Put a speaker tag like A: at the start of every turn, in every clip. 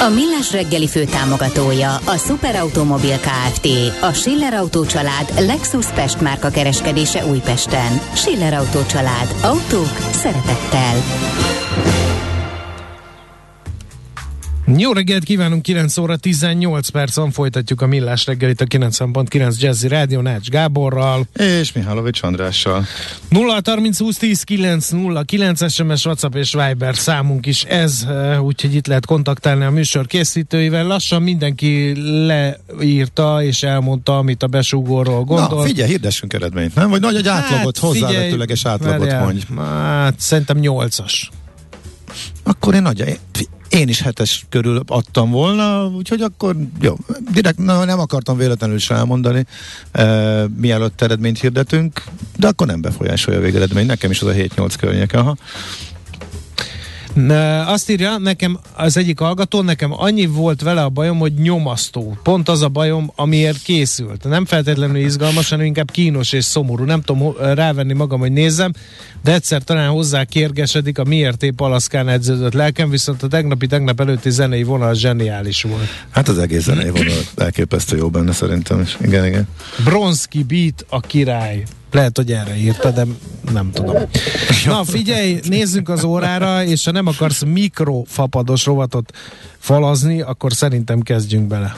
A: A Millás reggeli fő támogatója a Superautomobil KFT, a Schiller Auto család Lexus Pest márka kereskedése Újpesten. Schiller Auto család. Autók szeretettel.
B: Jó reggelt kívánunk, 9 óra 18 percen folytatjuk a Millás reggelit a 90.9 Jazzy Rádió Nács Gáborral.
C: És Mihálovics Andrással.
B: 0 30 20 10 9 0 9 SMS, WhatsApp és Viber számunk is ez, eh, úgyhogy itt lehet kontaktálni a műsor készítőivel. Lassan mindenki leírta és elmondta, amit a besúgóról gondol.
C: Na, figyelj, hirdessünk eredményt, nem? Vagy nagy egy átlagot, hát, hozzávetőleges átlagot
B: várjál,
C: mondj.
B: Hát, szerintem 8-as.
C: Akkor én nagy, én is hetes körül adtam volna, úgyhogy akkor jó. Direkt na, nem akartam véletlenül is elmondani, e, mielőtt eredményt hirdetünk, de akkor nem befolyásolja a végeredmény. Nekem is az a 7-8 környéke. Aha.
B: Azt írja nekem az egyik hallgató, nekem annyi volt vele a bajom, hogy nyomasztó. Pont az a bajom, amiért készült. Nem feltétlenül izgalmas, hanem inkább kínos és szomorú. Nem tudom rávenni magam, hogy nézzem, de egyszer talán hozzá kérgesedik a miért épp Alaszkán edződött lelkem, viszont a tegnapi, tegnap előtti zenei vonal zseniális volt.
C: Hát az egész zenei vonal elképesztő jó benne szerintem is. Igen, igen.
B: Bronski beat a király. Lehet, hogy erre írta, de nem tudom. Na figyelj, nézzünk az órára, és ha nem akarsz mikrofapados rovatot falazni, akkor szerintem kezdjünk bele.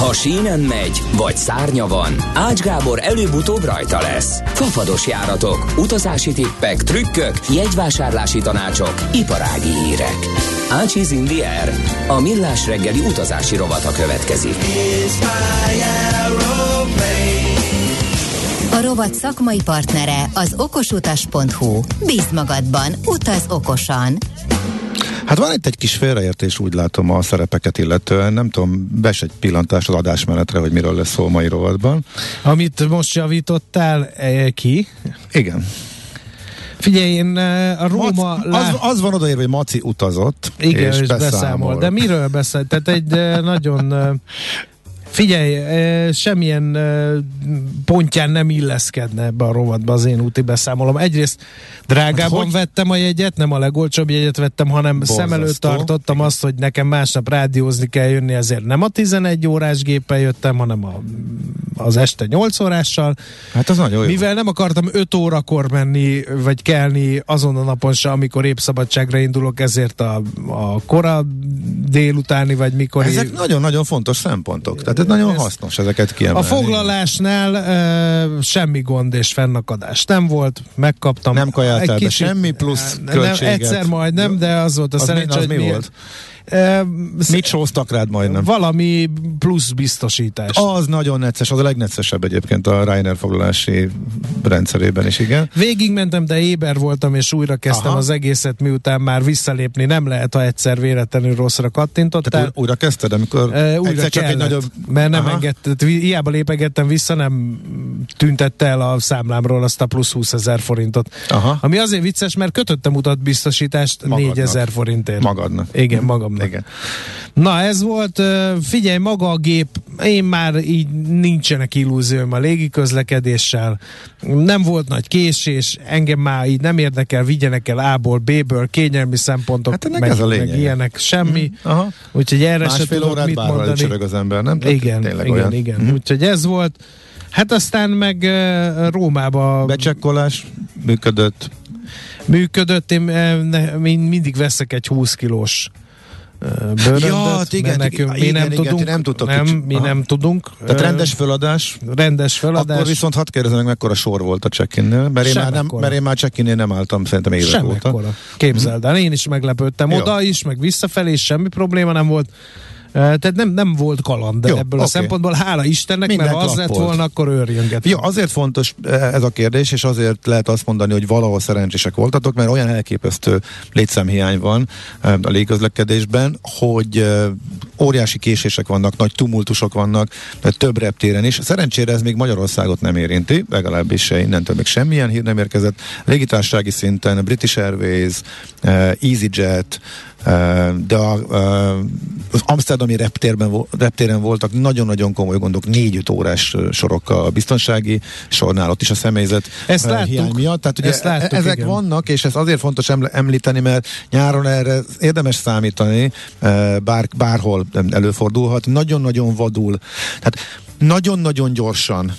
D: Ha sínen megy, vagy szárnya van, Ács Gábor előbb-utóbb rajta lesz. Fafados járatok, utazási tippek, trükkök, jegyvásárlási tanácsok, iparági hírek. Ácsiz Indier, a millás reggeli utazási rovata következik.
A: A rovat szakmai partnere az okosutas.hu. Bíz magadban, utaz okosan.
C: Hát van itt egy kis félreértés, úgy látom a szerepeket illetően. Nem tudom, bes egy pillantás az adásmenetre, hogy miről lesz szó mai rovatban.
B: Amit most javítottál e, ki?
C: Igen.
B: Figyelj, én a Róma... Mac,
C: lá... az, az van odaírva, hogy Maci utazott,
B: Igen,
C: és, és beszámol. beszámol.
B: De miről beszél? Tehát egy nagyon Figyelj, semmilyen pontján nem illeszkedne ebbe a rovatba az én úti beszámolom. Egyrészt drágában hát vettem a jegyet, nem a legolcsóbb jegyet vettem, hanem Borzasztó. szem előtt tartottam azt, hogy nekem másnap rádiózni kell jönni, ezért nem a 11 órás géppel jöttem, hanem a, az este 8 órással.
C: Hát az nagyon jó.
B: Mivel nem akartam 5 órakor menni, vagy kelni azon a napon se, amikor épp szabadságra indulok, ezért a, a kora délutáni, vagy mikor...
C: Ezek nagyon-nagyon fontos szempontok. Tehát ez nagyon hasznos ezeket kiemelni.
B: A foglalásnál uh, semmi gond és fennakadás nem volt, megkaptam.
C: Nem kajáltál be semmi plusz költséget.
B: Nem, egyszer majd nem, de az volt a szerencsé,
C: hogy mi volt? Mit sóztak rád majdnem?
B: Valami plusz biztosítás.
C: Az nagyon necces, az a legneccesebb egyébként a Reiner foglalási rendszerében is, igen.
B: Végigmentem, de éber voltam, és újra kezdtem Aha. az egészet, miután már visszalépni nem lehet, ha egyszer véletlenül rosszra kattintottál.
C: Tehát újra kezdted, amikor uh,
B: újra csak egy nagyobb... Mert nem engedett, hiába lépegettem vissza, nem tüntette el a számlámról azt a plusz 20 ezer forintot. Aha. Ami azért vicces, mert kötöttem utatbiztosítást 4 ezer forintért.
C: Magadnak.
B: Igen, magamnak. Igen. Na ez volt, figyelj, maga a gép, én már így nincsenek illúzióim a légiközlekedéssel, nem volt nagy késés, engem már így nem érdekel, vigyenek el A-ból, B-ből, kényelmi szempontok,
C: hát meg, ez a
B: meg ilyenek, semmi. Mm, aha. Úgyhogy erre
C: Másfél
B: se tudok mit mondani.
C: az ember, nem?
B: Tehát igen, igen, olyan. igen. Mm. Úgyhogy ez volt. Hát aztán meg Rómába...
C: Becsekkolás működött.
B: Működött, én mindig veszek egy 20 kilós bőröndöt, ja, hát igen, nekünk igen, mi nem igen, tudunk, nem, tudtok nem, mi Aha. nem tudunk.
C: Tehát rendes föladás?
B: Rendes föladás.
C: Akkor viszont hadd kérdezem meg, mekkora sor volt a check-innél, mert, én már, nem, mert én már check nem álltam szerintem évek óta.
B: Képzeld el, én is meglepődtem. Oda is, meg visszafelé, semmi probléma nem volt Tehát nem, nem volt kaland Jó, ebből okay. a szempontból, hála Istennek, Minden mert az lett volna, akkor őrjönget.
C: Jó, azért fontos ez a kérdés, és azért lehet azt mondani, hogy valahol szerencsések voltatok, mert olyan elképesztő létszámhiány van a légközlekedésben, hogy óriási késések vannak, nagy tumultusok vannak, több reptéren is. Szerencsére ez még Magyarországot nem érinti, legalábbis se innentől még semmilyen hír nem érkezett. Légitársági szinten British Airways, EasyJet, de a, az Amsterdami reptérben, reptéren voltak nagyon-nagyon komoly gondok, négy-öt órás sorok a biztonsági sornál, ott is a személyzet
B: ezt láttuk, hiány
C: miatt. Tehát ugye
B: ezt láttuk,
C: ezek igen. vannak, és ez azért fontos említeni, mert nyáron erre érdemes számítani, bár, bárhol előfordulhat, nagyon-nagyon vadul. Tehát nagyon-nagyon gyorsan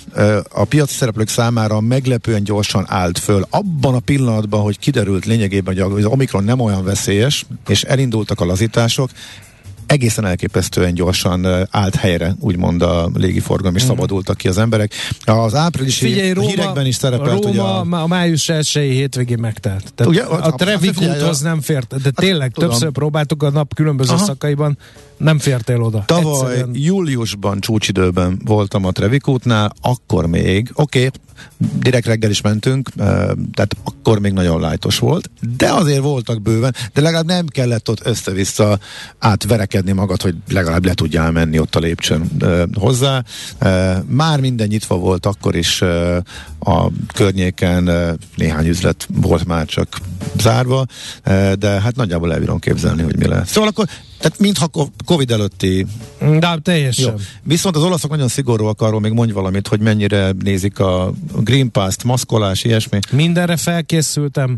C: a piaci szereplők számára meglepően gyorsan állt föl. Abban a pillanatban, hogy kiderült lényegében, hogy az Omikron nem olyan veszélyes, és elindultak a lazítások, egészen elképesztően gyorsan állt helyre, úgymond a légiforgalom, és mm. szabadultak ki az emberek. Az áprilisi
B: Figyelj, Róma,
C: hírekben is szerepelt,
B: Róma hogy a... a május 1 hétvégén megtelt. Tehát ugye, a, a Trevik úthoz nem fért, de hát, tényleg többször próbáltuk a nap különböző szakaiban, nem fértél oda.
C: Tavaly Egyszerűen. júliusban csúcsidőben voltam a Trevik útnál, akkor még, oké, okay, direkt reggel is mentünk, tehát akkor még nagyon lájtos volt, de azért voltak bőven, de legalább nem kellett ott össze-vissza átverekedni magad, hogy legalább le tudjál menni ott a lépcsőn hozzá. Már minden nyitva volt akkor is a környéken, néhány üzlet volt már csak zárva, de hát nagyjából elbírom képzelni, hogy mi lesz. Szóval akkor tehát mintha Covid előtti.
B: De teljesen. Jó.
C: Viszont az olaszok nagyon szigorúak arról, még mondj valamit, hogy mennyire nézik a Green Pass-t, maszkolás, ilyesmi.
B: Mindenre felkészültem.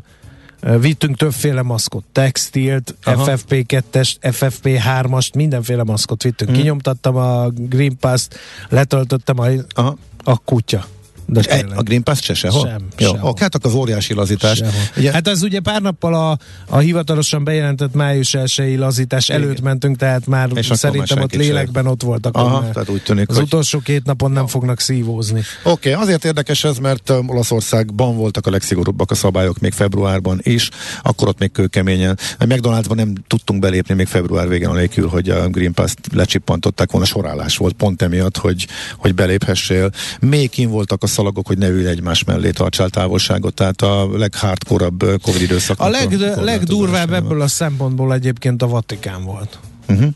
B: Vittünk többféle maszkot, textilt, FFP2-est, FFP3-ast, mindenféle maszkot vittünk. Hmm. Kinyomtattam a Green Pass-t, letöltöttem a, Aha. a kutya.
C: De e, a Green Pass se sehol?
B: Sem, Jó, sehol.
C: Ok, hát az óriási lazítás.
B: Ugye? Hát ez ugye pár nappal a, a hivatalosan bejelentett május 1 lazítás Igen. előtt mentünk, tehát már És szerintem ott lélekben ott voltak.
C: Aha, tehát úgy tűnik,
B: az hogy... utolsó két napon nem fognak szívózni.
C: Oké, okay, azért érdekes ez, mert um, Olaszországban voltak a legszigorúbbak a szabályok még februárban is, akkor ott még kőkeményen. A McDonald'sban nem tudtunk belépni még február végén, anélkül, hogy a Green Pass-t lecsippantották volna, sorálás volt pont emiatt, hogy, hogy beléphessél. Még kim voltak a szalagok, hogy ne ülj egymás mellé, tartsál távolságot, tehát a leghardkorabb Covid időszak.
B: A leg, legdurvább ebből a szempontból egyébként a Vatikán volt. Uh-huh.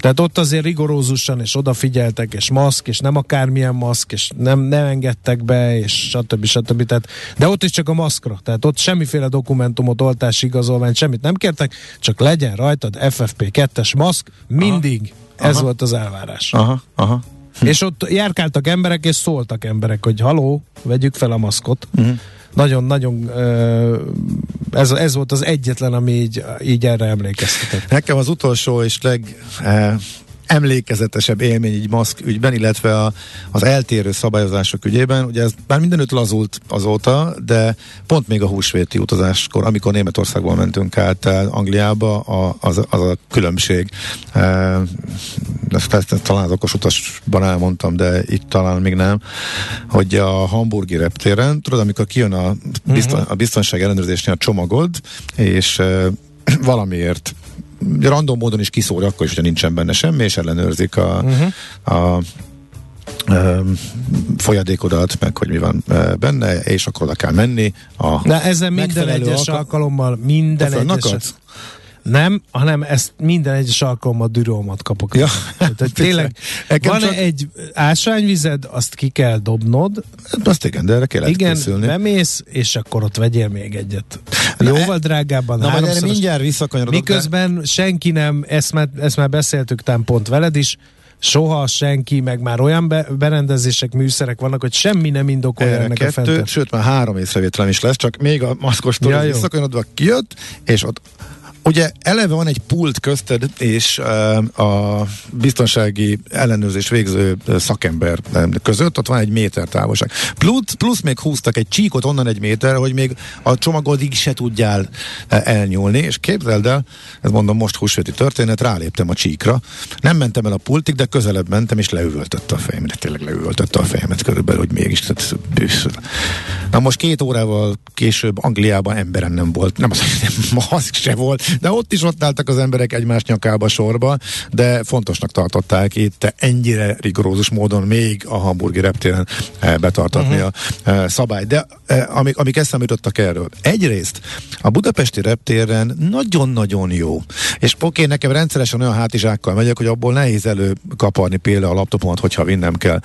B: Tehát ott azért rigorózusan, és odafigyeltek, és maszk, és nem akármilyen maszk, és nem, nem engedtek be, és stb. stb. Tehát, de ott is csak a maszkra. Tehát ott semmiféle dokumentumot, oltási igazolványt, semmit nem kértek, csak legyen rajtad FFP2-es maszk, mindig. Aha. Ez aha. volt az elvárás.
C: Aha, aha.
B: Hm. És ott járkáltak emberek, és szóltak emberek, hogy haló, vegyük fel a maszkot. Nagyon-nagyon uh-huh. ez, ez volt az egyetlen, ami így, így erre emlékeztetett.
C: Nekem az utolsó és leg emlékezetesebb élmény így maszk ügyben, illetve a, az eltérő szabályozások ügyében. Ugye ez már mindenütt lazult azóta, de pont még a húsvéti utazáskor, amikor Németországból mentünk át Angliába, a, az, az a különbség. E, ezt, ezt, talán az okos utasban elmondtam, de itt talán még nem, hogy a hamburgi reptéren, tudod, amikor kijön a, bizton, uh-huh. a biztonság ellenőrzésnél a csomagod, és e, valamiért random módon is kiszórja, akkor is, hogyha nincsen benne semmi, és ellenőrzik a, uh-huh. a folyadékodat, meg hogy mi van benne, és akkor oda kell menni. A
B: De ezen minden egyes alka- alkalommal, minden egyes... Nem, hanem ezt minden egyes alkalommal dürolmat kapok. Ja. Tehát, tényleg, van csak... egy ásványvized, azt ki kell dobnod.
C: Hát azt igen, de erre kell
B: Igen, készülni. bemész, és akkor ott vegyél még egyet. Jóval drágábban.
C: Na, majd erre mindjárt visszakanyarodok.
B: Miközben de... senki nem, ezt már, ezt már beszéltük tám pont veled is, soha senki, meg már olyan be, berendezések, műszerek vannak, hogy semmi nem indokolja ennek kettő, a
C: Sőt, már három észrevételem is lesz, csak még a maszkostól ja, visszakanyarodva kijött, és ott Ugye eleve van egy pult közted és a biztonsági ellenőrzés végző szakember között, ott van egy méter távolság. Plusz, plusz még húztak egy csíkot onnan egy méter, hogy még a csomagodig se tudjál elnyúlni, és képzeld el, ez mondom most húsvéti történet, ráléptem a csíkra. Nem mentem el a pultig, de közelebb mentem, és leüvöltötte a fejemet. Tényleg leüvöltötte a fejemet körülbelül, hogy mégis. Tehát, Na most két órával később Angliában emberem nem volt. Nem az, nem maszk se volt, De ott is ott álltak az emberek egymás nyakába sorba, de fontosnak tartották itt ennyire rigorózus módon még a hamburgi reptéren eh, betartatni uh-huh. a eh, szabály. De eh, amik, amik eszembe jutottak erről. Egyrészt a budapesti reptéren nagyon-nagyon jó. És oké, okay, nekem rendszeresen olyan hátizsákkal megyek, hogy abból nehéz előkaparni például a laptopomat, hogyha vinnem kell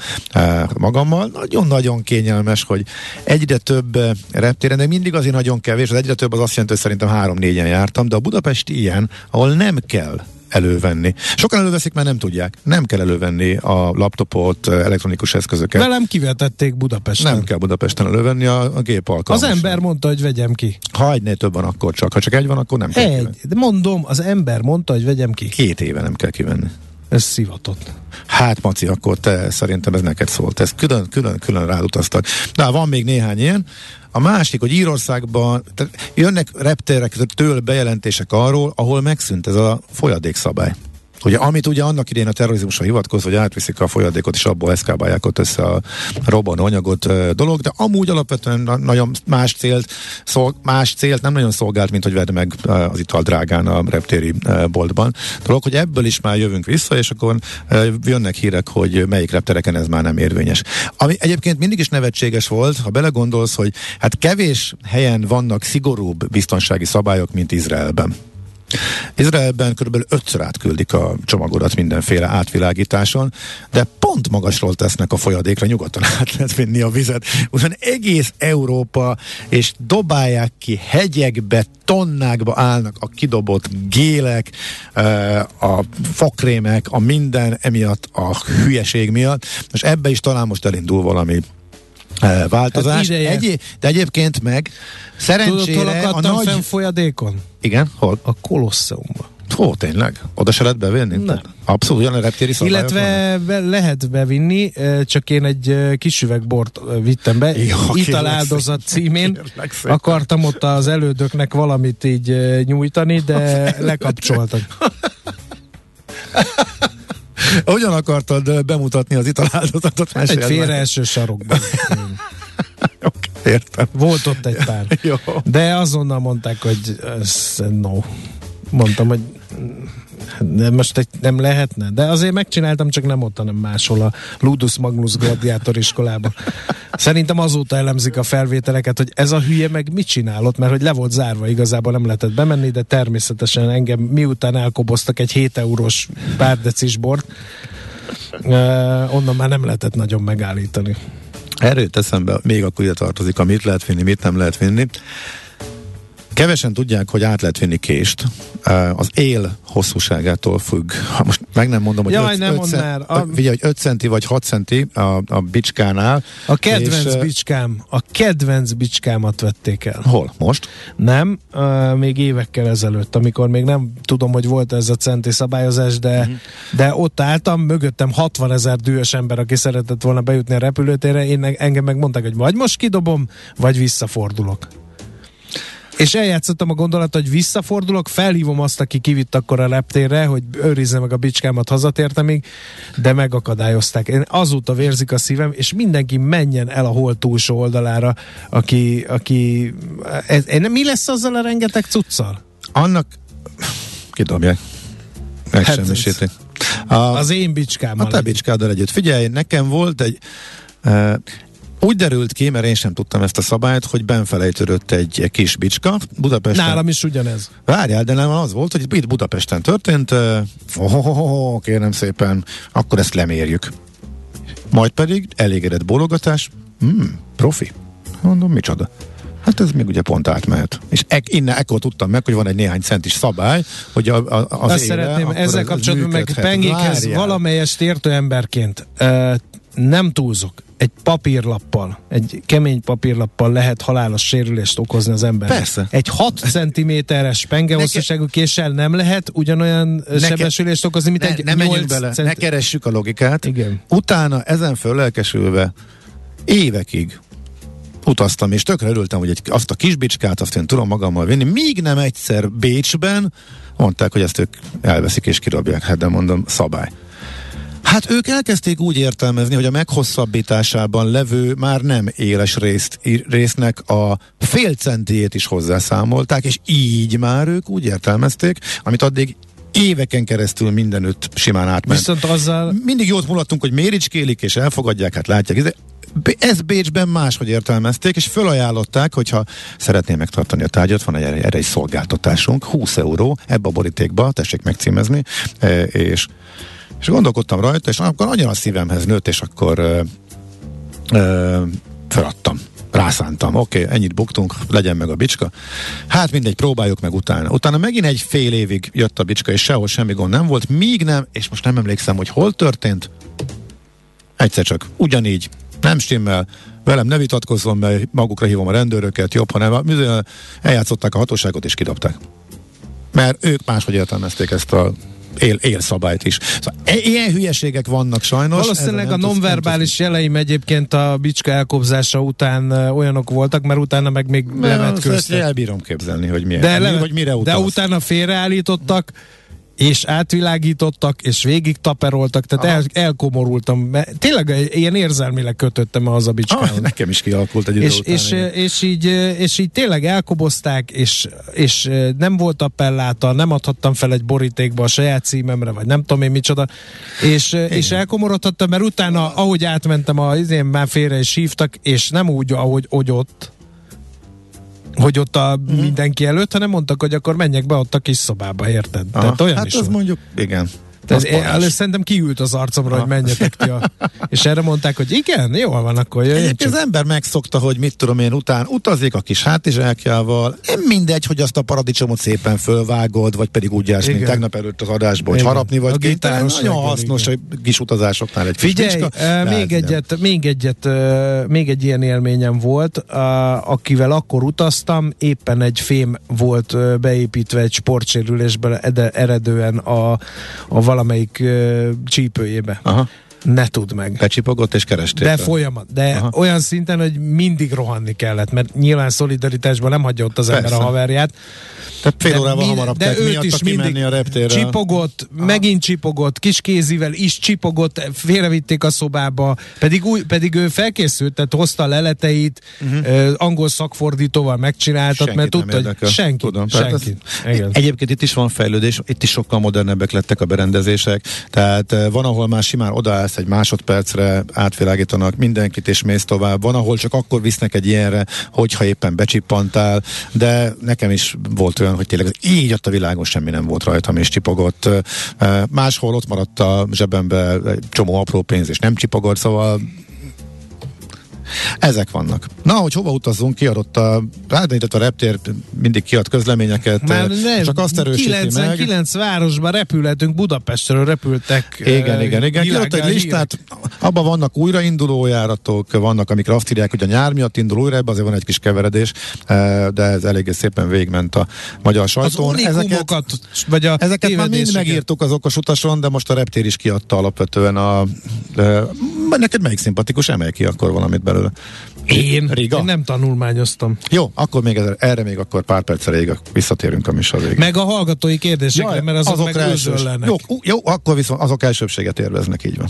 C: magammal. Nagyon-nagyon kényelmes, hogy egyre több reptéren, de mindig azért nagyon kevés, az egyre több az azt jelenti, hogy szerintem három-négyen jártam, de a budapesti ilyen, ahol nem kell elővenni. Sokan előveszik, mert nem tudják. Nem kell elővenni a laptopot, elektronikus eszközöket.
B: Velem kivetették Budapesten.
C: Nem kell Budapesten elővenni, a, a gép alkalmas.
B: Az ember mondta, hogy vegyem ki.
C: Ha egy több van, akkor csak. Ha csak egy van, akkor nem kell
B: Egy. De mondom, az ember mondta, hogy vegyem ki.
C: Két éve nem kell kivenni.
B: Ez szivatott.
C: Hát, Maci, akkor te szerintem ez neked szólt. Ez külön, külön, külön rád utaztak. De van még néhány ilyen. A másik, hogy Írországban jönnek reptérektől bejelentések arról, ahol megszűnt ez a folyadékszabály. Ugye, amit ugye annak idén a terrorizmusra hivatkozva, hogy átviszik a folyadékot, és abból eszkábálják ott össze a robbanó anyagot dolog, de amúgy alapvetően nagyon más célt, szol, más célt nem nagyon szolgált, mint hogy vedd meg az ital drágán a reptéri boltban. Dolog, hogy ebből is már jövünk vissza, és akkor jönnek hírek, hogy melyik reptereken ez már nem érvényes. Ami egyébként mindig is nevetséges volt, ha belegondolsz, hogy hát kevés helyen vannak szigorúbb biztonsági szabályok, mint Izraelben. Izraelben kb. ötször átküldik a csomagodat mindenféle átvilágításon, de pont magasról tesznek a folyadékra, nyugodtan át lehet vinni a vizet. Ugyan egész Európa, és dobálják ki hegyekbe, tonnákba állnak a kidobott gélek, a fokrémek, a minden emiatt a hülyeség miatt. és ebbe is talán most elindul valami változás. Hát Egy, de egyébként meg szerencsére
B: Tudod, a nagy... folyadékon?
C: Igen, hol?
B: A Kolosseumban.
C: Ó, tényleg? Oda se lehet bevinni?
B: Nem.
C: Abszolút, olyan reptéri
B: Illetve be, lehet bevinni, csak én egy kis üvegbort vittem be, Jó, Italáldozat címén. Akartam ott az elődöknek valamit így nyújtani, de lekapcsoltak.
C: Hogyan akartad bemutatni az italáldozatot?
B: Egy félreeső sarokban.
C: Értem.
B: Volt ott egy pár. Jó. De azonnal mondták, hogy ez no. Mondtam, hogy de most egy, nem lehetne. De azért megcsináltam, csak nem ott, hanem máshol a Ludus Magnus Gladiátor iskolába. Szerintem azóta elemzik a felvételeket, hogy ez a hülye meg mit csinálott, mert hogy le volt zárva, igazából nem lehetett bemenni, de természetesen engem miután elkoboztak egy 7 eurós pár decis bort, onnan már nem lehetett nagyon megállítani.
C: Erről eszembe, még akkor ide tartozik, amit lehet vinni, mit nem lehet vinni. Kevesen tudják, hogy át lehet vinni kést. Az él hosszúságától függ. Ha most meg nem mondom, hogy
B: Jaj, 5, nem 5 cent,
C: a... Hogy 5 centi vagy 6 centi a, a bicskánál.
B: A kedvenc és, bicskám, a kedvenc bicskámat vették el.
C: Hol? Most?
B: Nem, uh, még évekkel ezelőtt, amikor még nem tudom, hogy volt ez a centi szabályozás, de, uh-huh. de ott álltam, mögöttem 60 ezer dühös ember, aki szeretett volna bejutni a repülőtérre, én engem meg mondták, hogy vagy most kidobom, vagy visszafordulok. És eljátszottam a gondolat, hogy visszafordulok, felhívom azt, aki kivitt akkor a reptérre, hogy őrizze meg a bicskámat hazatértemig, de megakadályozták. Én azóta vérzik a szívem, és mindenki menjen el a hol túlsó oldalára, aki, aki ez, mi lesz azzal a rengeteg cuccal?
C: Annak kidobják. Megsemmisítik.
B: A, az én bicskámmal.
C: A te bicskáddal együtt. Figyelj, nekem volt egy uh, úgy derült ki, mert én sem tudtam ezt a szabályt, hogy benfelejtődött egy kis bicska. Budapesten.
B: Nálam is ugyanez.
C: Várjál, de nem az volt, hogy itt Budapesten történt. Oh, oh, oh, oh, kérem szépen, akkor ezt lemérjük. Majd pedig elégedett bólogatás. Hmm, profi. Mondom, micsoda. Hát ez még ugye pont átmehet. És e- innen ekkor tudtam meg, hogy van egy néhány centis szabály, hogy a, a, az
B: Azt éve, szeretném ezzel kapcsolatban meg pengékhez valamelyest értő emberként uh, nem túlzok egy papírlappal, egy kemény papírlappal lehet halálos sérülést okozni az ember.
C: Persze.
B: Egy 6 cm-es pengehosszúságú késsel nem lehet ugyanolyan Neke... sebesülést okozni, mint
C: ne,
B: egy
C: Ne menjünk bele, cent... ne keressük a logikát.
B: Igen.
C: Utána ezen föllelkesülve évekig utaztam, és tökre örültem, hogy egy, azt a kis bicskát azt én tudom magammal vinni, míg nem egyszer Bécsben mondták, hogy ezt ők elveszik és kirabják. Hát de mondom, szabály. Hát ők elkezdték úgy értelmezni, hogy a meghosszabbításában levő már nem éles részt, résznek a fél centiét is hozzászámolták, és így már ők úgy értelmezték, amit addig éveken keresztül mindenütt simán átment.
B: Viszont azzal...
C: Mindig jót mulattunk, hogy méricskélik és elfogadják, hát látják. De ezt Bécsben máshogy értelmezték, és fölajánlották, hogyha szeretné megtartani a tárgyat, van egy, erre egy szolgáltatásunk, 20 euró ebbe a borítékba, tessék megcímezni, e, és, és gondolkodtam rajta, és akkor annyira a szívemhez nőtt, és akkor ö, ö, feladtam rászántam, oké, okay, ennyit buktunk, legyen meg a bicska. Hát mindegy, próbáljuk meg utána. Utána megint egy fél évig jött a bicska, és sehol semmi gond nem volt, míg nem, és most nem emlékszem, hogy hol történt, egyszer csak ugyanígy, nem stimmel, velem ne vitatkozzon, mert magukra hívom a rendőröket, jobb, hanem eljátszották a hatóságot és kidobták. Mert ők máshogy értelmezték ezt a él, élszabályt is. Szóval e- ilyen hülyeségek vannak sajnos.
B: Valószínűleg a nonverbális jeleim egyébként a bicska elkobzása után olyanok voltak, mert utána meg még levetkőztek.
C: Elbírom képzelni, hogy milyen. De,
B: le,
C: hogy mire
B: utalsz. de utána félreállítottak, és átvilágítottak, és végig taperoltak, tehát el, elkomorultam. Tényleg ilyen érzelmileg kötöttem az a bicskához. Ah,
C: nekem is kialakult egy
B: és, és, és, így, és így tényleg elkobozták, és, és nem volt appelláta, nem adhattam fel egy borítékba a saját címemre, vagy nem tudom én micsoda, és, és elkomorodhattam, mert utána, ahogy átmentem, a, én már félre is hívtak, és nem úgy, ahogy, ahogy ott, hogy ott a mm. mindenki előtt, hanem mondtak, hogy akkor menjek be ott a kis szobába, érted?
C: Aha. Tehát olyan hát is az van. mondjuk, igen.
B: Tehát én, először szerintem kiült az arcomra, ha. hogy menjetek ti a... És erre mondták, hogy igen, jól van, akkor jöjjön
C: Az ember megszokta, hogy mit tudom én, után utazik a kis hátizsákjával, nem mindegy, hogy azt a paradicsomot szépen fölvágod, vagy pedig úgy jársz, mint tegnap előtt az adásból, hogy harapni vagy kénytelen. Nagyon hasznos igen. a kis utazásoknál egy
B: Figyelj, uh, még, egyet, még egyet, uh, még egy ilyen élményem volt, uh, akivel akkor utaztam, éppen egy fém volt beépítve egy sportsérülésbe eredően a, a valamelyik uh, csípőjébe. Aha ne tudd meg.
C: Becsipogott és kerestél.
B: De folyamat, de Aha. olyan szinten, hogy mindig rohanni kellett, mert nyilván szolidaritásban nem hagyja ott az Persze. ember a haverját.
C: Tehát fél órával mind, hamarabb
B: de őt is mindig a reptérre. csipogott, Aha. megint csipogott, kis kézivel is csipogott, félrevitték a szobába, pedig, új, pedig ő felkészült, tehát hozta a leleteit, uh-huh. angol szakfordítóval megcsináltat, Senkit mert tudta, hogy senki. Tudom, senki.
C: Egyébként itt is van fejlődés, itt is sokkal modernebbek lettek a berendezések, tehát van, ahol már simán odaállsz egy másodpercre, átvilágítanak mindenkit és mész tovább. Van, ahol csak akkor visznek egy ilyenre, hogyha éppen becsippantál, de nekem is volt olyan, hogy tényleg így ott a világon semmi nem volt rajtam, és csipogott. Máshol ott maradt a zsebembe egy csomó apró pénz, és nem csipogott, szóval ezek vannak. Na, hogy hova utazzunk, kiadott a, ráadott a reptér, mindig kiad közleményeket, Már nem, csak azt erősíti 99
B: meg. városban repülhetünk, Budapestről repültek.
C: Igen, igen, igen. Kiadott egy listát, abban vannak újrainduló járatok, vannak, amikre azt írják, hogy a nyár miatt indul újra, ebben azért van egy kis keveredés, de ez eléggé szépen végment a magyar sajtón.
B: Az ezeket, vagy a
C: ezeket már mind megírtuk az okos utason, de most a reptér is kiadta alapvetően a... De, neked melyik szimpatikus? Emelj ki akkor valamit belőle.
B: Én? Riga? Én nem tanulmányoztam.
C: Jó, akkor még ez, erre még akkor pár perc elég, visszatérünk a műsorra.
B: Meg a hallgatói kérdésekre, Jaj, mert azok, azok meg elsős,
C: Jó, jó, akkor viszont azok elsőbséget érveznek, így van.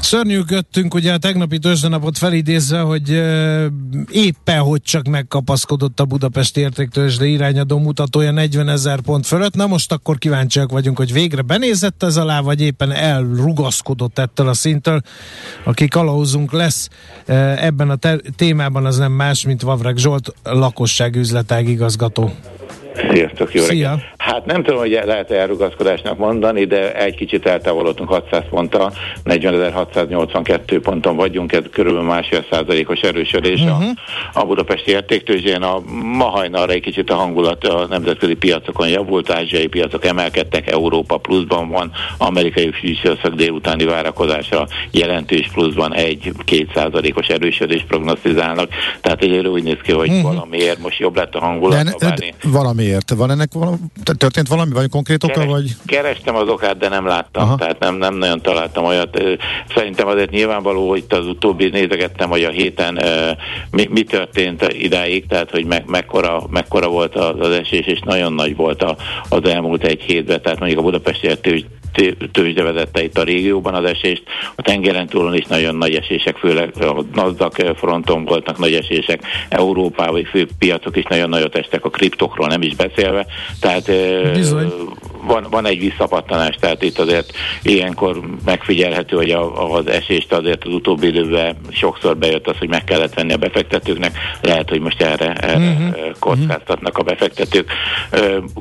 B: Szörnyűködtünk ugye a tegnapi tőzsdenapot felidézve, hogy éppen hogy csak megkapaszkodott a Budapest értéktőzsde irányadó mutatója 40 ezer pont fölött. Na most akkor kíváncsiak vagyunk, hogy végre benézett ez alá, vagy éppen elrugaszkodott ettől a szintől. Aki kalauzunk lesz ebben a te- témában, az nem más, mint Vavreg Zsolt, lakosságüzletág igazgató.
E: Sziasztok, jó
B: Szia.
E: Hát nem tudom, hogy lehet elrugaszkodásnak mondani, de egy kicsit eltávolodtunk 600 ponttal, 40.682 ponton vagyunk, ez körülbelül másfél százalékos erősödés uh-huh. a, mhm. a budapesti értéktőzsén. A, ma hajnalra egy kicsit a hangulat a nemzetközi piacokon javult, ázsiai piacok emelkedtek, Európa pluszban van, amerikai fűsőszak délutáni várakozásra jelentős pluszban egy-két százalékos erősödés prognosztizálnak, tehát egyelőre úgy néz ki, hogy uh-huh. valamiért most jobb lett a hangulat. De,
C: de, valamiért? Van ennek valami, történt valami, vagy konkrét oka?
E: Keres,
C: vagy?
E: Kerestem az okát, de nem láttam, Aha. tehát nem, nem nagyon találtam olyat. Szerintem azért nyilvánvaló, hogy az utóbbi nézegettem, hogy a héten mi, mi történt idáig, tehát hogy me, mekkora, mekkora volt az, az esés, és nagyon nagy volt a, az elmúlt egy hétben, tehát mondjuk a budapesti tőzsde vezette itt a régióban az esést. A tengeren túlon is nagyon nagy esések, főleg a NASDAQ fronton voltak nagy esések, Európában fő piacok is nagyon nagyot estek, a kriptokról nem is beszélve. Tehát Bizony. Van, van egy visszapattanás, tehát itt azért ilyenkor megfigyelhető, hogy a, az esést azért az utóbbi időben sokszor bejött az, hogy meg kellett venni a befektetőknek. Lehet, hogy most erre, erre uh-huh. kockáztatnak a befektetők.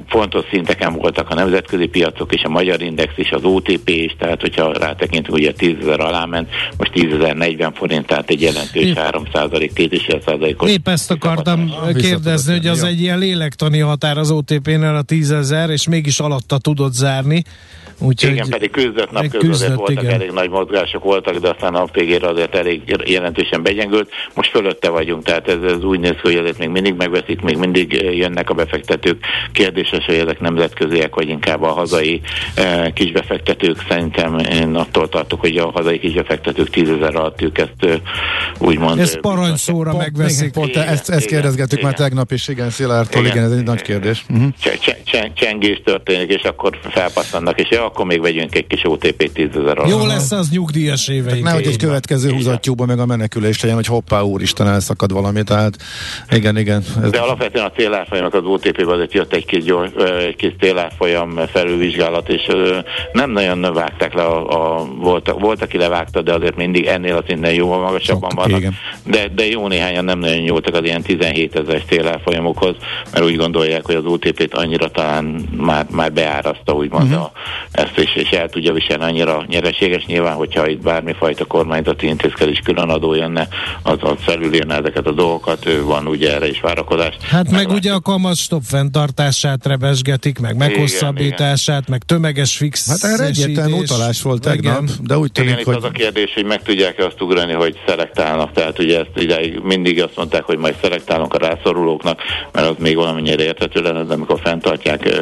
E: Fontos szinteken voltak a nemzetközi piacok és a magyar index is, az OTP is, tehát hogyha rátekintünk, ugye 10 ezer alá ment, most 10 ezer 40 forint, tehát egy jelentős 3 százalék, 2,5 százalékos.
B: Épp ezt akartam kérdezni, hogy az egy ilyen lélektani határ az OTP-nél a 10 ezer, és mégis alatta tudod zárni.
E: Úgyhogy igen, pedig küzdött nap közben voltak igen. elég nagy mozgások voltak, de aztán a nap végére azért elég jelentősen begyengült. Most fölötte vagyunk, tehát ez, ez úgy néz ki, hogy ezért még mindig megveszik, még mindig jönnek a befektetők. Kérdéses, hogy ezek nemzetköziek, vagy inkább a hazai eh, kisbefektetők. Szerintem én attól tartok, hogy a hazai kisbefektetők tízezer alatt ők ezt eh, úgymond...
B: Ez parancsszóra megveszik.
C: Pont, igen, ezt, ezt kérdezgettük már tegnap is, igen, Szilárdtól, igen, igen, ez egy nagy kérdés. Uh-huh.
E: Csengés történik, és akkor felpasszannak, és ja, akkor még vegyünk egy kis OTP 10 ezer
B: Jó lesz az nyugdíjas éveink.
C: Nehogy egy következő húzatjúba meg a menekülés legyen, hogy hoppá, úristen, elszakad valami, tehát igen, igen.
E: Ez... De alapvetően a célárfolyamok az OTP-ben azért jött egy kis, gyors, egy kis célárfolyam felülvizsgálat, és nem nagyon vágták le, a, a, volt, volt, aki levágta, de azért mindig ennél a szinten jóval magasabban Sok, vannak. De, de jó néhányan nem nagyon nyúltak az ilyen 17 ezer célárfolyamokhoz, mert úgy gondolják, hogy az OTP-t annyira talán már, már beáraszta, úgymond uh-huh. a, ezt is, és el tudja viselni annyira nyereséges. Nyilván, hogyha itt bármifajta kormányzati intézkedés különadó jönne, az, az felülírne ezeket a dolgokat, ő van ugye erre is várakozás.
B: Hát meg, meg ugye a kamatstop fenntartását rebesgetik, meg meghosszabbítását, igen, meg tömeges fix.
C: Hát erre egyetlen utalás volt tegnap, de úgy tűnik,
E: igen, hogy... az a kérdés, hogy meg tudják-e azt ugrani, hogy szelektálnak. Tehát ugye ezt ideig mindig azt mondták, hogy majd szelektálunk a rászorulóknak, mert az még valamennyire értető lenne, de amikor fenntartják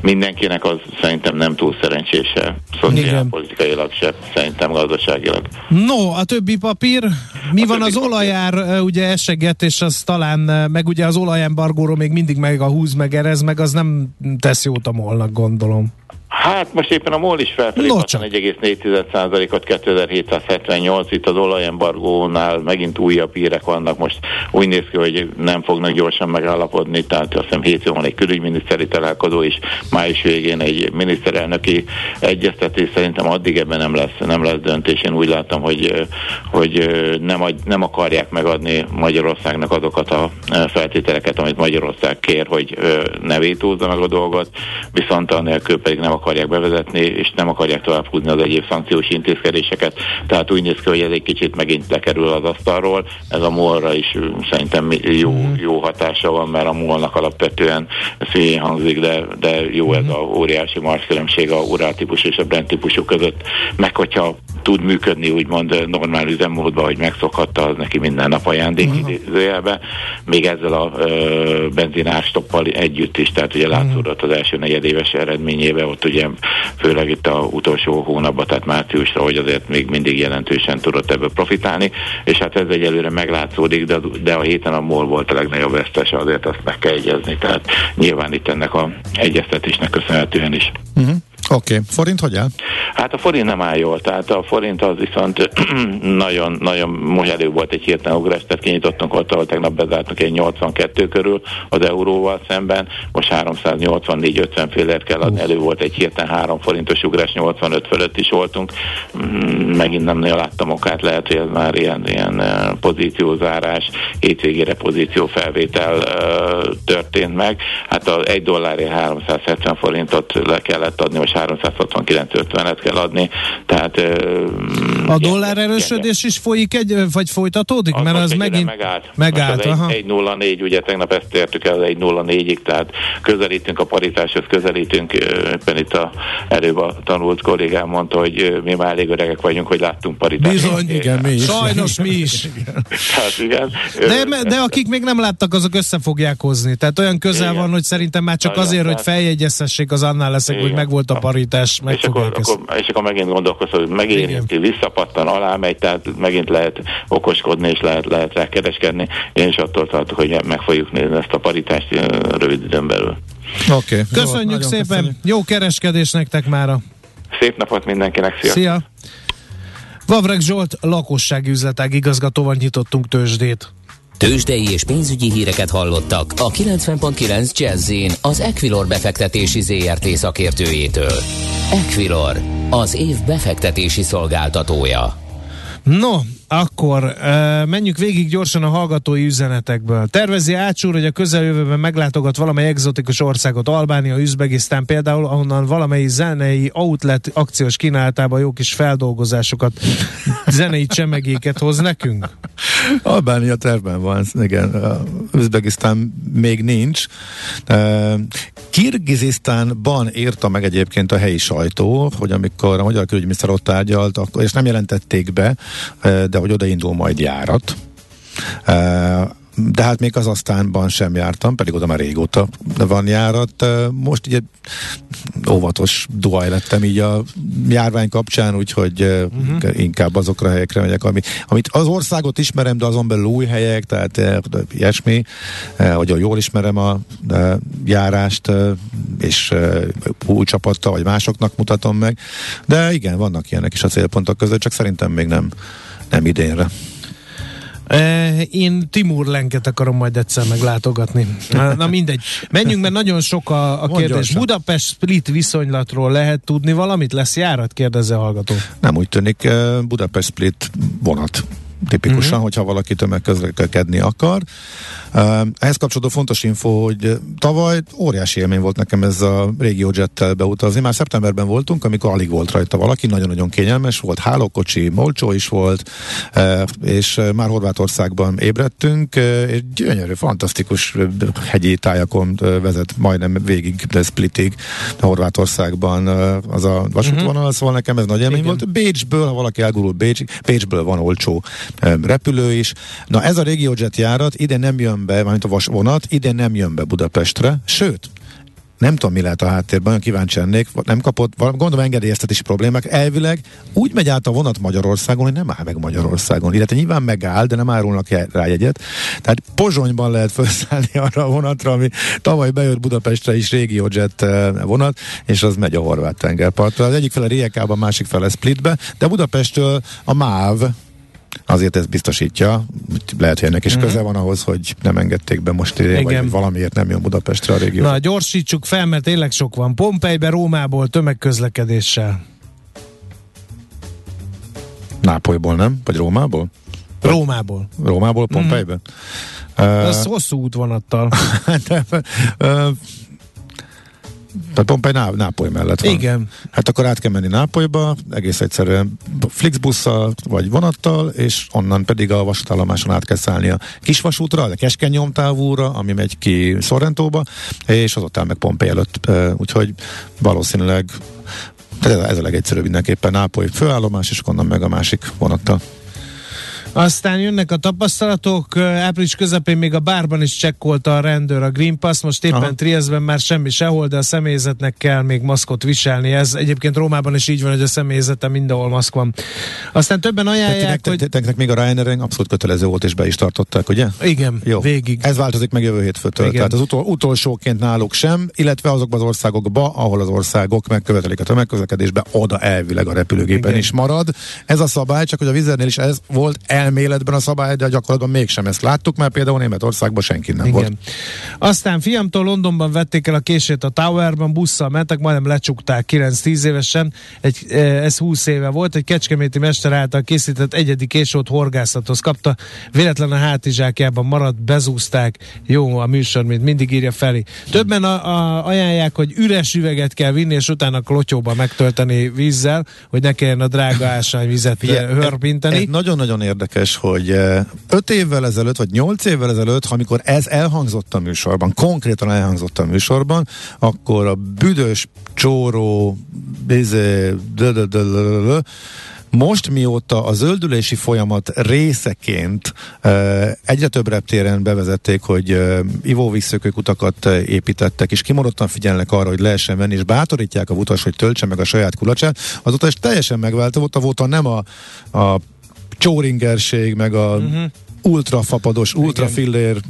E: mindenkinek, az szerintem nem túl szerencsés se, szociálpolitikailag se, szerintem gazdaságilag.
B: No, a többi papír, mi a van az papír. olajár, ugye eseget, és az talán, meg ugye az olajembargóról még mindig meg a húz meg erez, meg az nem tesz jót a molnak, gondolom.
E: Hát most éppen a MOL is felfelé 1,4%-ot 2778, itt az olajembargónál megint újabb hírek vannak, most úgy néz ki, hogy nem fognak gyorsan megállapodni, tehát azt hiszem hétfőn van egy külügyminiszteri találkozó is, május végén egy miniszterelnöki egyeztetés, szerintem addig ebben nem lesz, nem lesz döntés. Én úgy láttam, hogy, hogy nem, nem akarják megadni Magyarországnak azokat a feltételeket, amit Magyarország kér, hogy ne vétózza meg a dolgot, viszont annélkül pedig nem akarják bevezetni, és nem akarják tovább húzni az egyéb szankciós intézkedéseket. Tehát úgy néz ki, hogy ez egy kicsit megint lekerül az asztalról. Ez a molra is szerintem jó, mhm. jó hatása van, mert a molnak alapvetően szíjén hangzik, de, de jó ez mhm. a óriási marskülönbség a urál típus és a Brent típusú között. Meg hogyha tud működni úgymond normál üzemmódban, hogy megszokhatta, az neki minden nap ajándék uh-huh. idézőjelbe, még ezzel a ö, benzinárstoppal együtt is, tehát ugye látszódott az első negyedéves eredményébe, ott ugye főleg itt a utolsó hónapban, tehát márciusra, hogy azért még mindig jelentősen tudott ebből profitálni, és hát ez egyelőre meglátszódik, de, de a héten a MOL volt a legnagyobb vesztes, azért azt meg kell egyezni, tehát nyilván itt ennek a egyeztetésnek köszönhetően is.
C: Uh-huh. Oké, okay. forint hogy áll?
E: Hát a forint nem áll jól, tehát a forint az viszont nagyon, nagyon most elő volt egy hirtelen ugrás, tehát kinyitottunk ott, ahol tegnap bezártunk egy 82 körül az euróval szemben, most 384-50 félért kell adni, elő volt egy hirtelen 3 forintos ugrás, 85 fölött is voltunk, mm, megint nem láttam okát, lehet, hogy ez már ilyen, ilyen eh, pozíciózárás, hétvégére pozíciófelvétel uh, történt meg, hát az egy dollárért 370 forintot le kellett adni, most 369-50-et kell adni, tehát...
B: A dollár erősödés is folyik egy, vagy folytatódik?
E: Az
B: mert az megint
E: megállt.
B: megállt
E: egy, 1.04, ugye tegnap ezt értük el 1.04-ig, tehát közelítünk a paritáshoz, közelítünk, éppen itt a előbb a tanult kollégám mondta, hogy mi már elég öregek vagyunk, hogy láttunk paritást.
B: Bizony, igen, mi is. Sajnos mi is.
E: hát igen.
B: De, de akik még nem láttak, azok össze fogják hozni. Tehát olyan közel igen. van, hogy szerintem már csak Nagyon azért, hogy feljegyezhessék, az annál leszek, igen. hogy megvolt a paritás, meg
E: és akkor, akkor, és akkor megint gondolkozol, hogy megérinti, visszapattan, alá megy, tehát megint lehet okoskodni, és lehet, lehet rá kereskedni. Én is attól tartok, hogy meg fogjuk nézni ezt a paritást rövid időn belül.
B: Oké. Okay. Köszönjük Jó, szépen, köszönjük. jó kereskedés nektek mára.
E: Szép napot mindenkinek, szia!
B: Szia! Vavreg Zsolt, lakossági üzletág igazgatóval nyitottunk tőzsdét.
D: Tőzsdei és pénzügyi híreket hallottak a 90.9 jazz az Equilor befektetési ZRT szakértőjétől. Equilor, az év befektetési szolgáltatója.
B: No, akkor uh, menjünk végig gyorsan a hallgatói üzenetekből. Tervezi Ácsúr, hogy a közeljövőben meglátogat valamely egzotikus országot, Albánia, Üzbegisztán például, ahonnan valamely zenei outlet akciós kínálatában jó kis feldolgozásokat, zenei csemegéket hoz nekünk?
C: Albánia tervben van, igen. Üzbegisztán még nincs. Kirgizisztánban írta meg egyébként a helyi sajtó, hogy amikor a magyar külügyminiszter ott tárgyalt, és nem jelentették be, de hogy odaindul majd járat de hát még az aztánban sem jártam, pedig oda már régóta van járat. Most ugye óvatos duaj lettem így a járvány kapcsán, úgyhogy uh-huh. inkább azokra a helyekre megyek, ami, amit az országot ismerem, de azon belül új helyek, tehát ilyesmi, hogy jól ismerem a járást, és új csapattal, vagy másoknak mutatom meg. De igen, vannak ilyenek is a célpontok között, csak szerintem még nem, nem idénre.
B: Én Timur Lenket akarom majd egyszer meglátogatni. Na mindegy. Menjünk, mert nagyon sok a, a kérdés. Budapest-Split viszonylatról lehet tudni valamit? Lesz járat? Kérdezze a hallgató.
C: Nem úgy tűnik. Budapest-Split vonat tipikusan, uh-huh. hogyha valaki tömegközlekedni akar. Ehhez kapcsolódó fontos info, hogy tavaly óriási élmény volt nekem ez a régió jettel beutazni. Már szeptemberben voltunk, amikor alig volt rajta valaki, nagyon-nagyon kényelmes volt, hálókocsi, molcsó is volt, és már Horvátországban ébredtünk, és gyönyörű, fantasztikus hegyi tájakon vezet majdnem végig, de Splitig, Horvátországban az a vasútvonal, uh-huh. szóval nekem ez nagy élmény Igen. volt. Bécsből, ha valaki elgurul Bécs, Bécsből van olcsó repülő is. Na ez a régiójet járat ide nem jön be, mint a vasvonat, ide nem jön be Budapestre, sőt, nem tudom, mi lehet a háttérben, olyan kíváncsi lennék, nem kapott, gondolom engedélyeztetési problémák. Elvileg úgy megy át a vonat Magyarországon, hogy nem áll meg Magyarországon. Illetve nyilván megáll, de nem árulnak rá jegyet. Tehát Pozsonyban lehet felszállni arra a vonatra, ami tavaly bejött Budapestre is régiójet vonat, és az megy a horvát tengerpartra. Az egyik fele Riekában, másik fele Splitbe, de Budapestről a MÁV, azért ez biztosítja, lehet, hogy ennek is uh-huh. köze van ahhoz, hogy nem engedték be most ide, vagy valamiért nem jön Budapestre a régió.
B: Na, gyorsítsuk fel, mert tényleg sok van. Pompejbe, Rómából tömegközlekedéssel.
C: Nápolyból, nem? Vagy Rómából?
B: Vagy Rómából.
C: Rómából Pompejbe?
B: Mm. Uh, Ez hosszú útvonattal. de, uh,
C: tehát Pompei Ná- Nápoly mellett van.
B: Igen.
C: Hát akkor át kell menni Nápolyba, egész egyszerűen Flixbusszal vagy vonattal, és onnan pedig a vasútállomáson át kell szállni a kisvasútra, a keskeny nyomtávúra, ami megy ki Sorrentóba, és azután meg Pompei előtt. Úgyhogy valószínűleg ez a legegyszerűbb mindenképpen Nápoly főállomás, és onnan meg a másik vonattal.
B: Aztán jönnek a tapasztalatok, április közepén még a bárban is csekkolta a rendőr a Green Pass, most éppen Aha. Trieszben már semmi sehol, de a személyzetnek kell még maszkot viselni. Ez egyébként Rómában is így van, hogy a személyzete mindenhol maszk van. Aztán többen ajánlják,
C: hogy... Te, még a ryanair abszolút kötelező volt, és be is tartották, ugye?
B: Igen, Jó. végig.
C: Ez változik meg jövő hétfőtől. Igen. Tehát az utol, utolsóként náluk sem, illetve azokban az országokba, ahol az országok megkövetelik a tömegközlekedésbe, oda elvileg a repülőgépen Igen. is marad. Ez a szabály, csak hogy a vizernél is ez volt elméletben a szabály, de a gyakorlatban mégsem ezt láttuk, mert például Németországban senki nem Igen. volt.
B: Aztán fiamtól Londonban vették el a kését a Towerban, busszal mentek, majdnem lecsukták 9-10 évesen, egy, e, ez 20 éve volt, egy kecskeméti mester által készített egyedi késót horgászathoz kapta, véletlen a hátizsákjában maradt, bezúzták, jó a műsor, mint mindig írja Feli. Többen a, a, ajánlják, hogy üres üveget kell vinni, és utána klotyóba megtölteni vízzel, hogy ne kelljen a drága ásványvizet hörpinteni. Ez,
C: ez nagyon-nagyon érdekes, hogy 5 évvel ezelőtt, vagy 8 évvel ezelőtt, amikor ez elhangzott a műsorban, konkrétan elhangzott a műsorban, akkor a büdös, csóró, bizé, most mióta a zöldülési folyamat részeként uh, egyre több reptéren bevezették, hogy uh, ivóvízszökők utakat építettek, és kimondottan figyelnek arra, hogy lehessen venni, és bátorítják a utas, hogy töltse meg a saját kulacsát, azóta is teljesen megváltozott, a nem a, a csóringerség, meg a uh-huh. ultrafapados, ultrafillér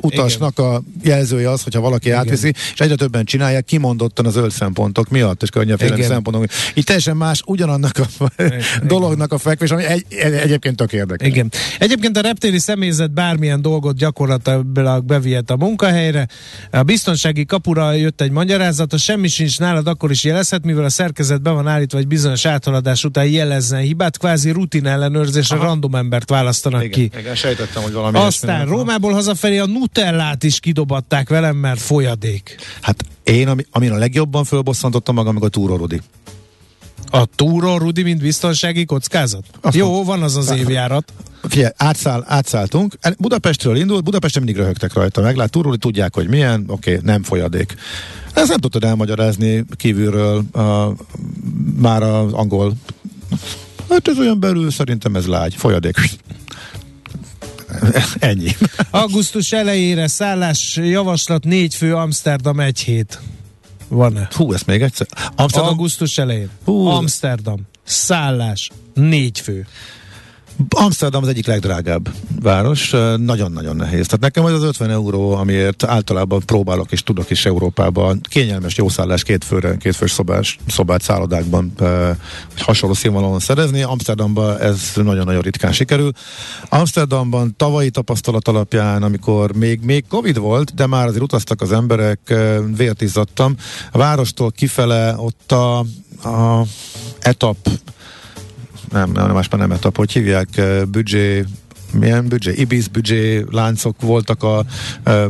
C: utasnak Igen. a jelzője az, hogyha valaki Igen. átviszi, és egyre többen csinálják kimondottan a zöld szempontok miatt, és környeféle szempontok. Így teljesen más ugyanannak a Igen. dolognak a fekvés, ami egy, egy, egyébként tök érdekes.
B: Igen. Egyébként a reptéri személyzet bármilyen dolgot gyakorlatilag bevihet a munkahelyre. A biztonsági kapura jött egy magyarázat, ha semmi sincs nálad, akkor is jelezhet, mivel a szerkezet be van állítva, vagy bizonyos áthaladás után jelezzen hibát, kvázi rutin ellenőrzésre random embert választanak
C: igen,
B: ki.
C: Igen, sejtettem, hogy valami
B: Aztán Rómából hazafelé a Nutellát is kidobatták velem, mert folyadék.
C: Hát én, ami, amin a legjobban fölbosszantottam magam, meg a Túró Rudi.
B: A Túró Rudi, mint biztonsági kockázat? Azt Jó, van az az évjárat.
C: Figyelj, átszáll, átszálltunk. Budapestről indult, Budapesten mindig röhögtek rajta. Meglát, Túróli tudják, hogy milyen, oké, okay, nem folyadék. Ezt nem tudtad elmagyarázni kívülről uh, már az angol. Hát ez olyan belül szerintem ez lágy, folyadék. Ennyi.
B: Augusztus elejére szállás javaslat négy fő Amsterdam egy hét. Van-e?
C: Hú, ezt még egyszer.
B: Amsterdam? Augusztus elején. Hú. Amsterdam. Szállás. Négy fő.
C: Amsterdam az egyik legdrágább város, nagyon-nagyon nehéz. Tehát nekem az az 50 euró, amiért általában próbálok és tudok is Európában kényelmes jószállás két főre, két fős szobás, szobát szállodákban vagy hasonló színvonalon szerezni. Amsterdamban ez nagyon-nagyon ritkán sikerül. Amsterdamban tavalyi tapasztalat alapján, amikor még, még Covid volt, de már azért utaztak az emberek, vért izzadtam. A várostól kifele ott a, a etap nem, nem, más nem etap, hogy hívják, büdzsé milyen büdzsé, Ibis büdzsé láncok voltak a,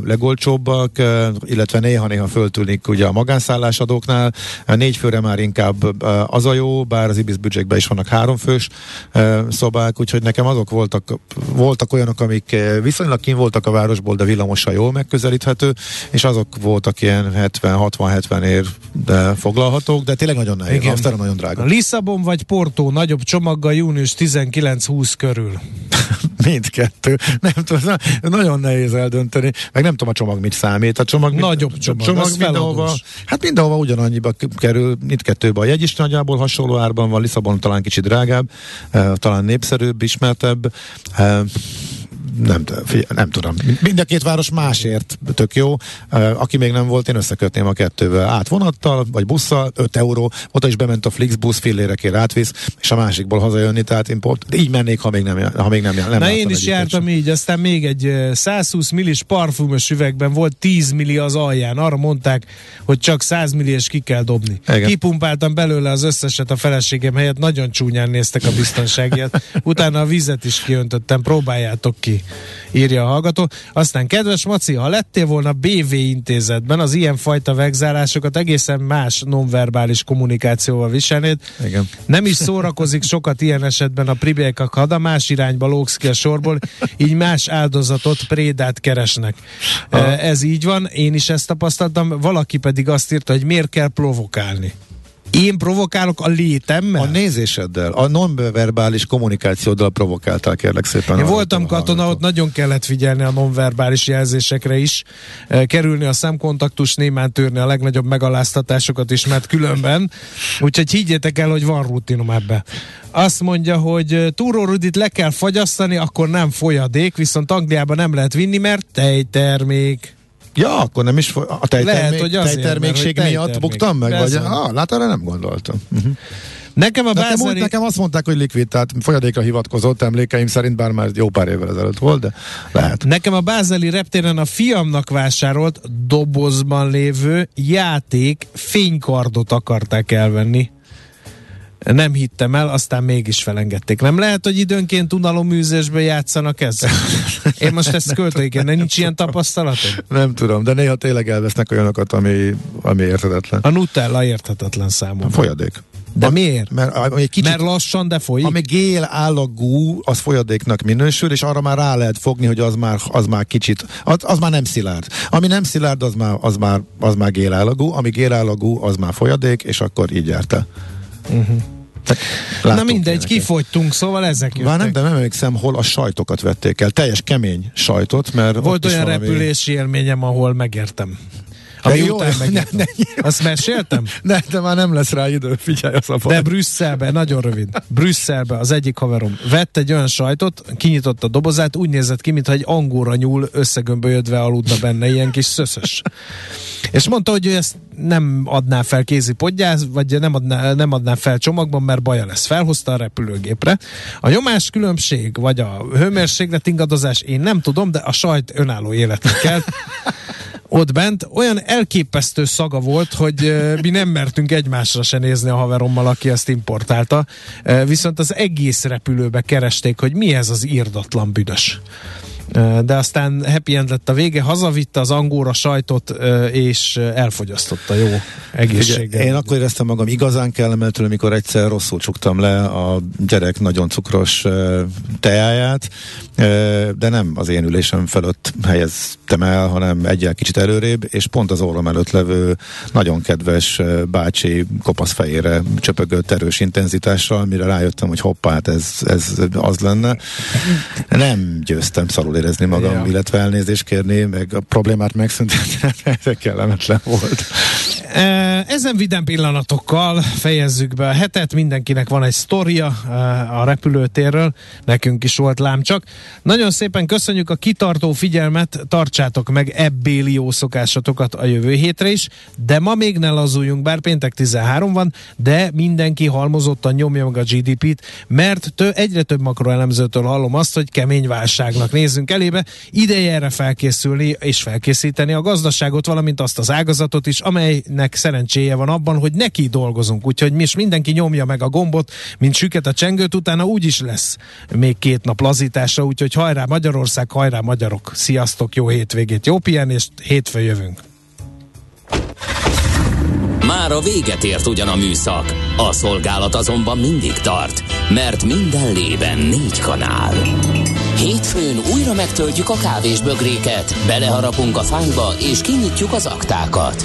C: legolcsóbbak, illetve néha-néha föltűnik ugye a magánszállásadóknál. Négy főre már inkább az a jó, bár az Ibis büdzsékben is vannak háromfős szobák, úgyhogy nekem azok voltak, voltak olyanok, amik viszonylag kín voltak a városból, de villamossal jól megközelíthető, és azok voltak ilyen 70-60-70 ér de foglalhatók, de tényleg nagyon nehéz. Igen. Aztán nagyon drága.
B: Lisszabon vagy Porto nagyobb csomaggal június 19-20 körül.
C: mindkettő. Nem tudom, nagyon nehéz eldönteni. Meg nem tudom a csomag mit számít. A csomag
B: Nagyobb csomag, csomag
C: mindenhova, hát mindenhova ugyanannyiba kerül, mindkettőben a jegy is nagyjából hasonló árban van, Lisszabon talán kicsit drágább, eh, talán népszerűbb, ismertebb. Nem, nem tudom. Mind a két város másért tök jó. Aki még nem volt, én összekötném a kettővel. Át vonattal, vagy busszal, 5 euró, oda is bement a Flixbus, fillérekért átvisz, és a másikból hazajönni, tehát én pont így mennék, ha még nem, ha még nem, nem
B: Na én is jártam sem. így, aztán még egy 120 millis parfümös üvegben volt 10 milli az alján. Arra mondták, hogy csak 100 milliós ki kell dobni. Igen. Kipumpáltam belőle az összeset a feleségem helyett, nagyon csúnyán néztek a biztonságiat. Utána a vizet is kiöntöttem, próbáljátok ki írja a hallgató. Aztán kedves Maci, ha lettél volna BV intézetben, az ilyen fajta vegzálásokat egészen más nonverbális kommunikációval viselnéd. Igen. Nem is szórakozik sokat ilyen esetben a pribékak, ha a más irányba lógsz ki a sorból, így más áldozatot, prédát keresnek. Ez így van, én is ezt tapasztaltam, valaki pedig azt írta, hogy miért kell provokálni. Én provokálok a létemmel?
C: A nézéseddel, a nonverbális kommunikációddal provokáltál, kérlek szépen.
B: Én voltam katona, ott nagyon kellett figyelni a nonverbális jelzésekre is, eh, kerülni a szemkontaktus, némán törni a legnagyobb megaláztatásokat is, mert különben, úgyhogy higgyétek el, hogy van rutinom ebbe. Azt mondja, hogy eh, Túró Rudit le kell fagyasztani, akkor nem folyadék, viszont Angliában nem lehet vinni, mert tejtermék.
C: Ja, akkor nem is a tejtermék, Lehet, hogy azért, tejtermékség mert, miatt buktam meg? Vagy, ah, lát, erre nem gondoltam. Uh-huh.
B: Nekem, a
C: nekem, bázeli... úgy, nekem azt mondták, hogy likvid, tehát folyadékra hivatkozott emlékeim szerint, bár már jó pár évvel ezelőtt volt, de lehet.
B: Nekem a bázeli reptéren a fiamnak vásárolt dobozban lévő játék fénykardot akarták elvenni. Nem hittem el, aztán mégis felengedték. Nem lehet, hogy időnként unaloműzésben játszanak ezzel? Én most ezt költőiken, nincs ilyen tapasztalatod?
C: Nem tudom, de néha tényleg elvesznek olyanokat, ami, ami érthetetlen.
B: A Nutella érthetetlen számomra. A
C: folyadék.
B: De a, miért?
C: Mert,
B: egy kicsit, mert lassan, de folyik.
C: Ami gél állagú, az folyadéknak minősül, és arra már rá lehet fogni, hogy az már, az már kicsit, az, az már nem szilárd. Ami nem szilárd, az már, az már, az már gél állagú, ami gél állagú, az már folyadék, és akkor így járta. Uh-huh.
B: Na mindegy, ilyeneket. kifogytunk, szóval ezek jöttek.
C: Már nem, de nem emlékszem, hol a sajtokat vették el. Teljes kemény sajtot, mert
B: Volt olyan repülési élményem, ahol megértem. Ami jó, után ne, ne, Azt meséltem?
C: Ne, de már nem lesz rá idő, figyelj a szabad.
B: De Brüsszelben, nagyon rövid. Brüsszelben az egyik haverom vett egy olyan sajtot, kinyitotta a dobozát, úgy nézett ki, mintha egy angóra nyúl összegömbölyödve aludna benne, ilyen kis szöszös. És mondta, hogy ő ezt nem adná fel kézi podgyáz, vagy nem adná, nem adná fel csomagban, mert baja lesz. Felhozta a repülőgépre. A nyomás különbség, vagy a hőmérséklet ingadozás, én nem tudom, de a sajt önálló életet kell ott bent olyan elképesztő szaga volt, hogy mi nem mertünk egymásra se nézni a haverommal, aki ezt importálta. Viszont az egész repülőbe keresték, hogy mi ez az írdatlan büdös de aztán happy end lett a vége, hazavitte az angóra sajtot, és elfogyasztotta jó egészséggel.
C: Én akkor éreztem magam igazán kellemetlenül, amikor egyszer rosszul csuktam le a gyerek nagyon cukros teáját, de nem az én ülésem fölött helyeztem el, hanem egyel kicsit előrébb, és pont az orrom előtt levő nagyon kedves bácsi kopasz fejére csöpögött erős intenzitással, mire rájöttem, hogy hoppá, hát ez, ez az lenne. Nem győztem szarul érezni magam, ja. illetve elnézést kérni, meg a problémát megszüntetni, ez kellemetlen volt.
B: Ezen vidám pillanatokkal fejezzük be a hetet, mindenkinek van egy sztoria a repülőtérről, nekünk is volt lám. Nagyon szépen köszönjük a kitartó figyelmet, tartsátok meg ebbéli jó szokásatokat a jövő hétre is, de ma még ne lazuljunk, bár péntek 13 van, de mindenki halmozottan nyomja meg a GDP-t, mert tő, egyre több makroelemzőtől hallom azt, hogy kemény válságnak nézzünk elébe, ideje erre felkészülni és felkészíteni a gazdaságot, valamint azt az ágazatot is, amelynek szerencséje van abban, hogy neki dolgozunk, úgyhogy mi is mindenki nyomja meg a gombot, mint süket a csengőt, utána úgy is lesz még két nap lazításra, úgyhogy hajrá Magyarország, hajrá magyarok, sziasztok, jó hétvégét, jó pihenést, hétfő jövünk.
D: Már a véget ért ugyan a műszak, a szolgálat azonban mindig tart, mert minden lében négy kanál. Hétfőn újra megtöltjük a kávésbögréket, beleharapunk a fányba és kinyitjuk az aktákat.